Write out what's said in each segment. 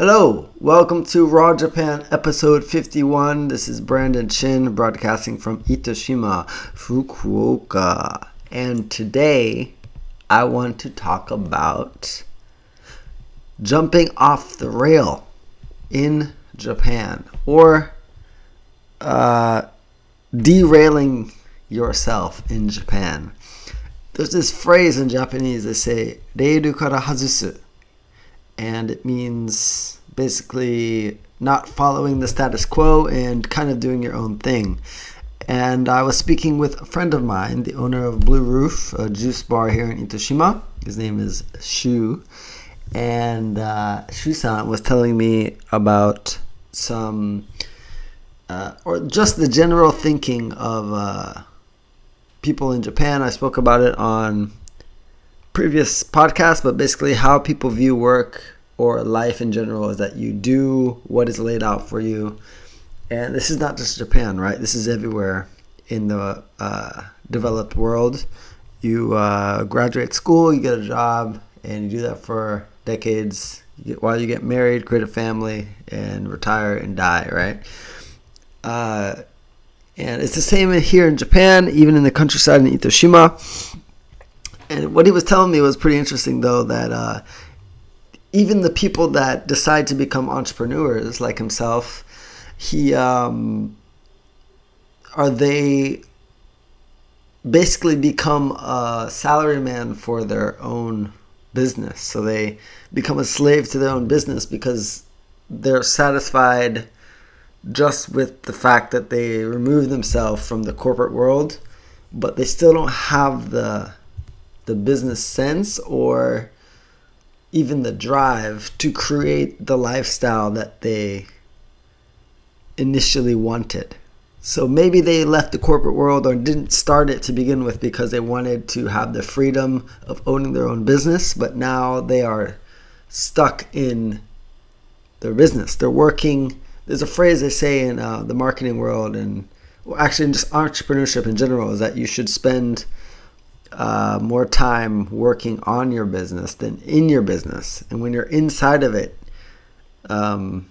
Hello, welcome to Raw Japan episode 51. This is Brandon Chin broadcasting from Itoshima, Fukuoka. And today I want to talk about jumping off the rail in Japan or uh, derailing yourself in Japan. There's this phrase in Japanese they say, reiru kara hazusu and it means basically not following the status quo and kind of doing your own thing. And I was speaking with a friend of mine, the owner of Blue Roof, a juice bar here in Itoshima. His name is Shu. And uh, Shu-san was telling me about some, uh, or just the general thinking of uh, people in Japan. I spoke about it on previous podcast, but basically how people view work or life in general is that you do what is laid out for you. And this is not just Japan, right? This is everywhere in the uh, developed world. You uh, graduate school, you get a job, and you do that for decades get, while you get married, create a family, and retire and die, right? Uh, and it's the same here in Japan, even in the countryside in Itoshima and what he was telling me was pretty interesting, though, that uh, even the people that decide to become entrepreneurs, like himself, he um, are they basically become a salaryman for their own business. So they become a slave to their own business because they're satisfied just with the fact that they remove themselves from the corporate world, but they still don't have the the business sense or even the drive to create the lifestyle that they initially wanted. So maybe they left the corporate world or didn't start it to begin with because they wanted to have the freedom of owning their own business, but now they are stuck in their business. They're working. There's a phrase they say in uh, the marketing world and well, actually in just entrepreneurship in general is that you should spend uh, more time working on your business than in your business. And when you're inside of it, um,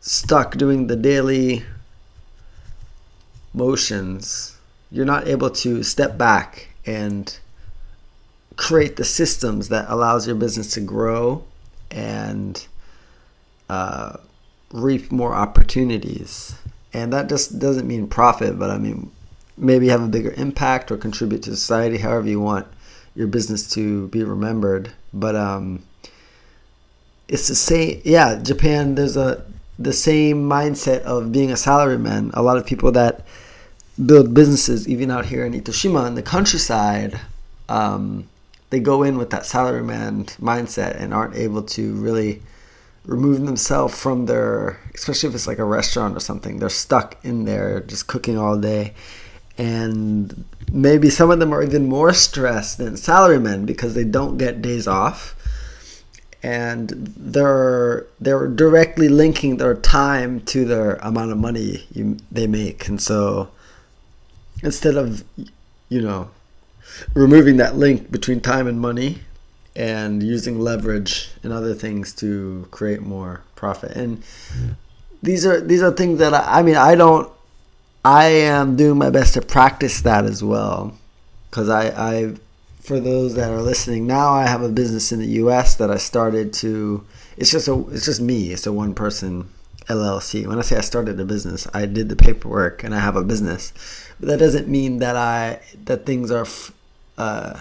stuck doing the daily motions, you're not able to step back and create the systems that allows your business to grow and uh, reap more opportunities. And that just doesn't mean profit, but I mean maybe have a bigger impact or contribute to society, however you want your business to be remembered. But um, it's the same. Yeah, Japan. There's a the same mindset of being a salaryman. A lot of people that build businesses, even out here in Itoshima in the countryside, um, they go in with that salaryman mindset and aren't able to really remove themselves from their, especially if it's like a restaurant or something. They're stuck in there just cooking all day and maybe some of them are even more stressed than salarymen because they don't get days off. And they're they're directly linking their time to their amount of money you, they make. And so instead of you know removing that link between time and money and using leverage and other things to create more profit. And these are these are things that I, I mean I don't I am doing my best to practice that as well. Because I, I, for those that are listening now, I have a business in the U.S. that I started to. It's just a, it's just me. It's a one person LLC. When I say I started a business, I did the paperwork and I have a business. But that doesn't mean that I that things are. Uh,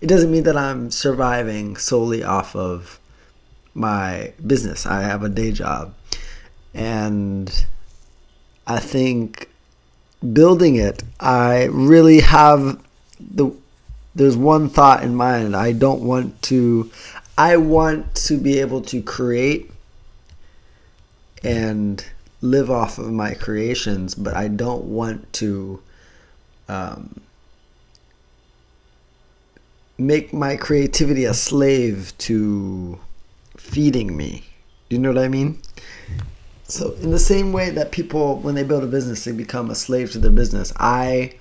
it doesn't mean that I'm surviving solely off of my business. I have a day job, and I think building it, I really have the there's one thought in mind. I don't want to I want to be able to create and live off of my creations, but I don't want to um, make my creativity a slave to feeding me. Do you know what I mean? So, in the same way that people, when they build a business, they become a slave to their business, I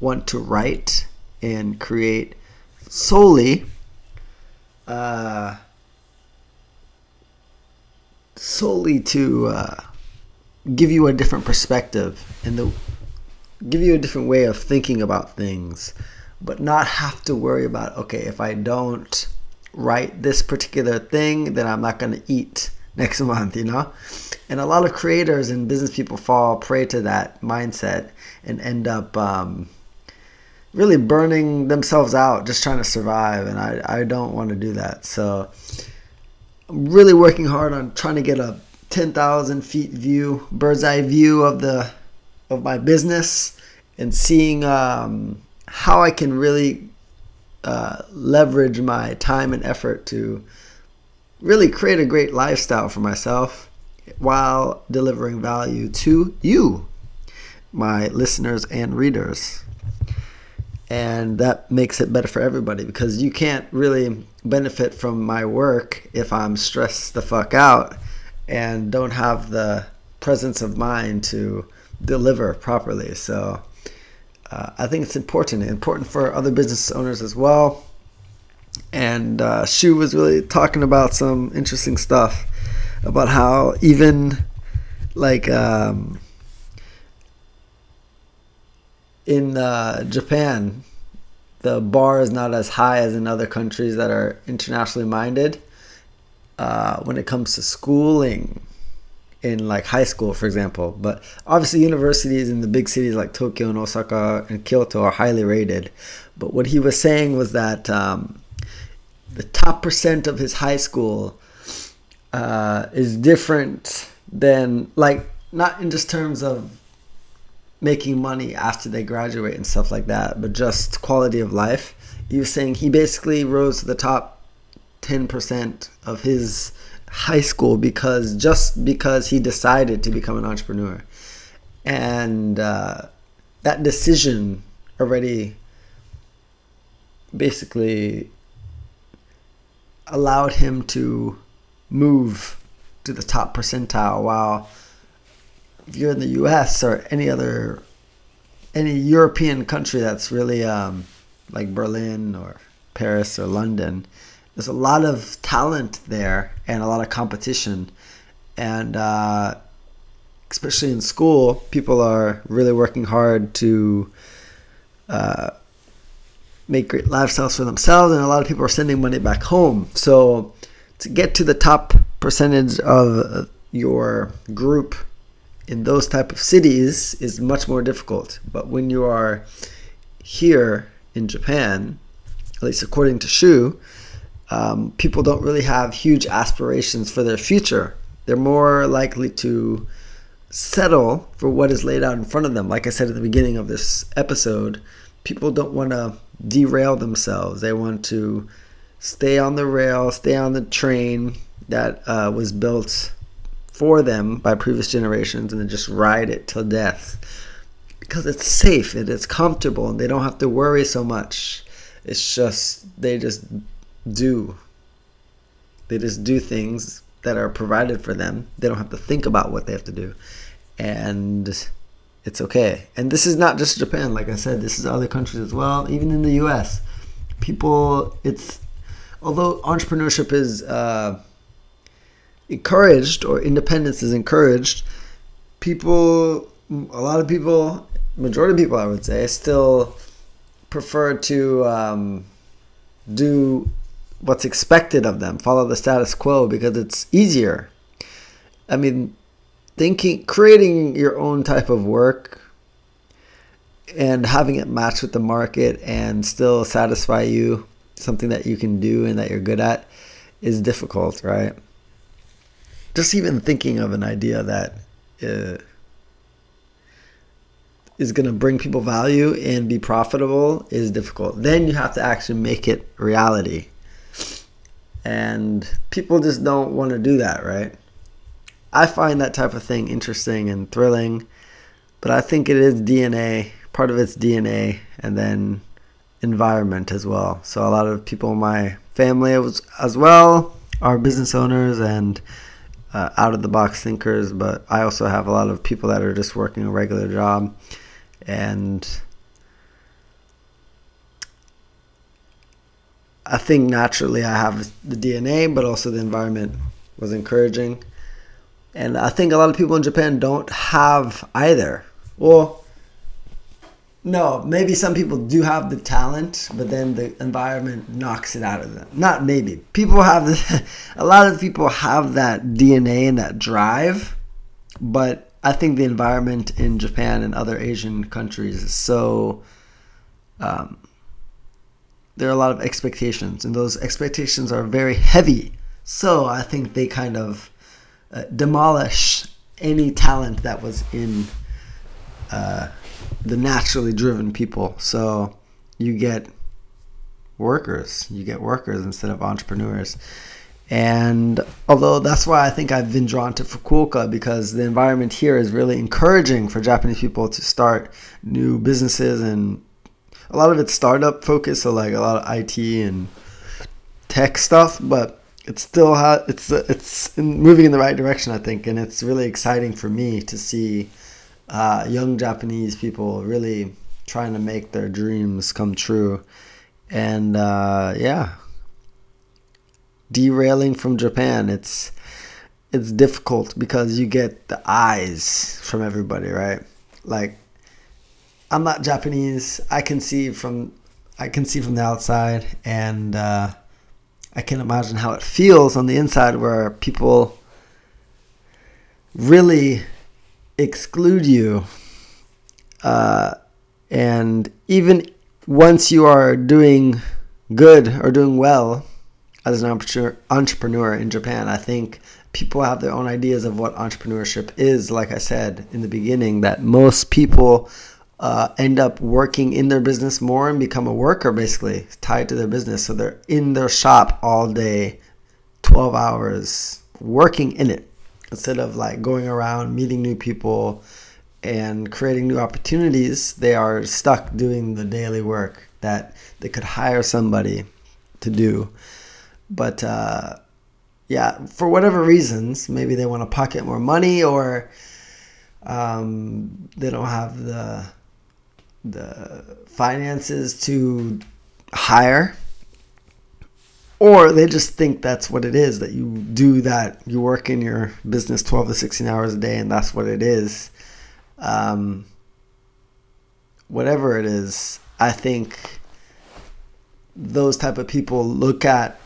want to write and create solely uh, solely to uh, give you a different perspective and the give you a different way of thinking about things, but not have to worry about okay if I don't write this particular thing, then I'm not going to eat next month, you know? And a lot of creators and business people fall prey to that mindset and end up um, really burning themselves out just trying to survive. And I, I don't want to do that. So I'm really working hard on trying to get a 10,000 feet view, bird's eye view of the of my business and seeing um, how I can really uh, leverage my time and effort to really create a great lifestyle for myself while delivering value to you, my listeners and readers. And that makes it better for everybody because you can't really benefit from my work if I'm stressed the fuck out and don't have the presence of mind to deliver properly. So, uh, I think it's important, important for other business owners as well. And uh, Shu was really talking about some interesting stuff about how even like um, in uh, Japan, the bar is not as high as in other countries that are internationally minded uh, when it comes to schooling in like high school, for example. But obviously, universities in the big cities like Tokyo and Osaka and Kyoto are highly rated. But what he was saying was that um, the top percent of his high school uh, is different than like not in just terms of making money after they graduate and stuff like that, but just quality of life. He was saying he basically rose to the top 10% of his high school because just because he decided to become an entrepreneur and uh, that decision already basically allowed him to move to the top percentile while if you're in the US or any other any European country that's really um, like Berlin or Paris or London there's a lot of talent there and a lot of competition. And uh, especially in school people are really working hard to uh, make great lifestyles for themselves and a lot of people are sending money back home. So to get to the top percentage of your group in those type of cities is much more difficult but when you are here in japan at least according to shu um, people don't really have huge aspirations for their future. They're more likely to settle for what is laid out in front of them. Like I said at the beginning of this episode, people don't want to derail themselves. They want to stay on the rail, stay on the train that uh, was built for them by previous generations, and then just ride it till death because it's safe and it's comfortable, and they don't have to worry so much. It's just they just do. They just do things that are provided for them. They don't have to think about what they have to do. And it's okay. And this is not just Japan, like I said, this is other countries as well, even in the US. People, it's, although entrepreneurship is uh, encouraged or independence is encouraged, people, a lot of people, majority of people, I would say, still prefer to um, do what's expected of them, follow the status quo because it's easier. I mean, thinking, creating your own type of work and having it match with the market and still satisfy you, something that you can do and that you're good at, is difficult, right? Just even thinking of an idea that uh, is going to bring people value and be profitable is difficult. Then you have to actually make it reality. And people just don't want to do that, right? I find that type of thing interesting and thrilling, but I think it is DNA, part of it's DNA, and then environment as well. So a lot of people in my family as well are business owners and uh, out of the box thinkers, but I also have a lot of people that are just working a regular job and I think naturally I have the DNA, but also the environment was encouraging. And I think a lot of people in Japan don't have either. Well, no, maybe some people do have the talent, but then the environment knocks it out of them. Not maybe. People have the, a lot of people have that DNA and that drive, but I think the environment in Japan and other Asian countries is so um, there are a lot of expectations, and those expectations are very heavy. So I think they kind of uh, demolish any talent that was in uh, the naturally driven people. So you get workers, you get workers instead of entrepreneurs. And although that's why I think I've been drawn to Fukuoka because the environment here is really encouraging for Japanese people to start new businesses and a lot of it's startup focused, so like a lot of IT and tech stuff, but it's still ha- it's it's moving in the right direction, I think, and it's really exciting for me to see uh, young Japanese people really trying to make their dreams come true. And uh, yeah, derailing from Japan, it's it's difficult because you get the eyes from everybody, right? Like I'm not Japanese. I can see from I can see from the outside, and uh, I can imagine how it feels on the inside, where people really exclude you. Uh, and even once you are doing good or doing well as an entrepreneur in Japan, I think people have their own ideas of what entrepreneurship is. Like I said in the beginning, that most people uh, end up working in their business more and become a worker basically tied to their business. So they're in their shop all day, 12 hours, working in it instead of like going around meeting new people and creating new opportunities they are stuck doing the daily work that they could hire somebody to do. But uh, yeah for whatever reasons maybe they want to pocket more money or um, they don't have the the finances to hire or they just think that's what it is that you do that you work in your business 12 to 16 hours a day and that's what it is. Um, whatever it is i think those type of people look at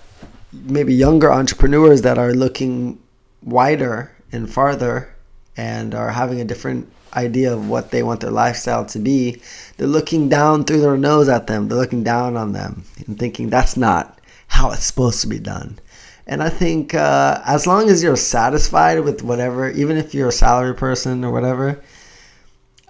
maybe younger entrepreneurs that are looking wider and farther and are having a different idea of what they want their lifestyle to be they're looking down through their nose at them they're looking down on them and thinking that's not how it's supposed to be done. And I think uh, as long as you're satisfied with whatever, even if you're a salary person or whatever,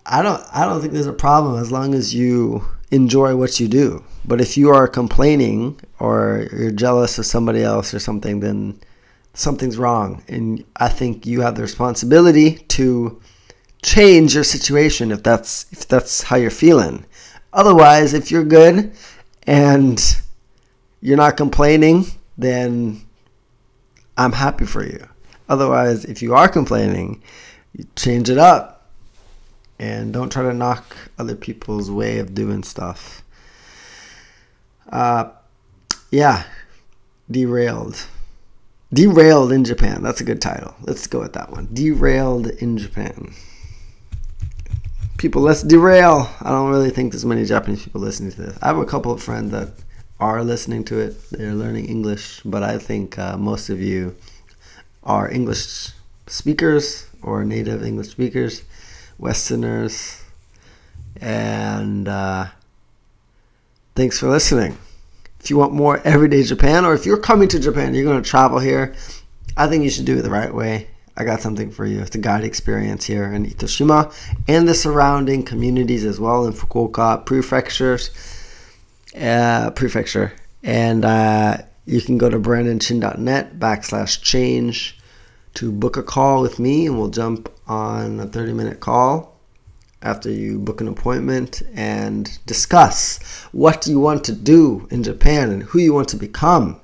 I don't I don't think there's a problem as long as you enjoy what you do. But if you are complaining or you're jealous of somebody else or something, then something's wrong. And I think you have the responsibility to change your situation if that's if that's how you're feeling. Otherwise, if you're good and you're not complaining, then I'm happy for you. Otherwise, if you are complaining, you change it up and don't try to knock other people's way of doing stuff. Uh, yeah, derailed. Derailed in Japan. That's a good title. Let's go with that one. Derailed in Japan. People, let's derail. I don't really think there's many Japanese people listening to this. I have a couple of friends that are listening to it, they're learning English, but I think uh, most of you are English speakers or native English speakers, Westerners, and uh, thanks for listening. If you want more everyday Japan, or if you're coming to Japan, you're going to travel here, I think you should do it the right way. I got something for you. It's a guide experience here in Itoshima and the surrounding communities as well in Fukuoka prefectures uh, prefecture. And uh, you can go to brandonchin.net backslash change to book a call with me, and we'll jump on a 30 minute call after you book an appointment and discuss what you want to do in Japan and who you want to become.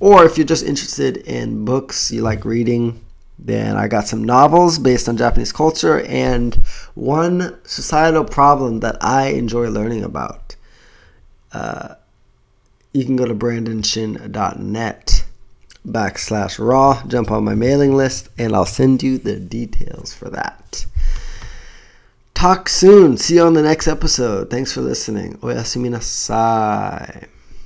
Or if you're just interested in books, you like reading, then I got some novels based on Japanese culture and one societal problem that I enjoy learning about uh, you can go to brandonchin.net backslash raw. Jump on my mailing list and I'll send you the details for that. Talk soon. See you on the next episode. Thanks for listening. Oyasumi nasai.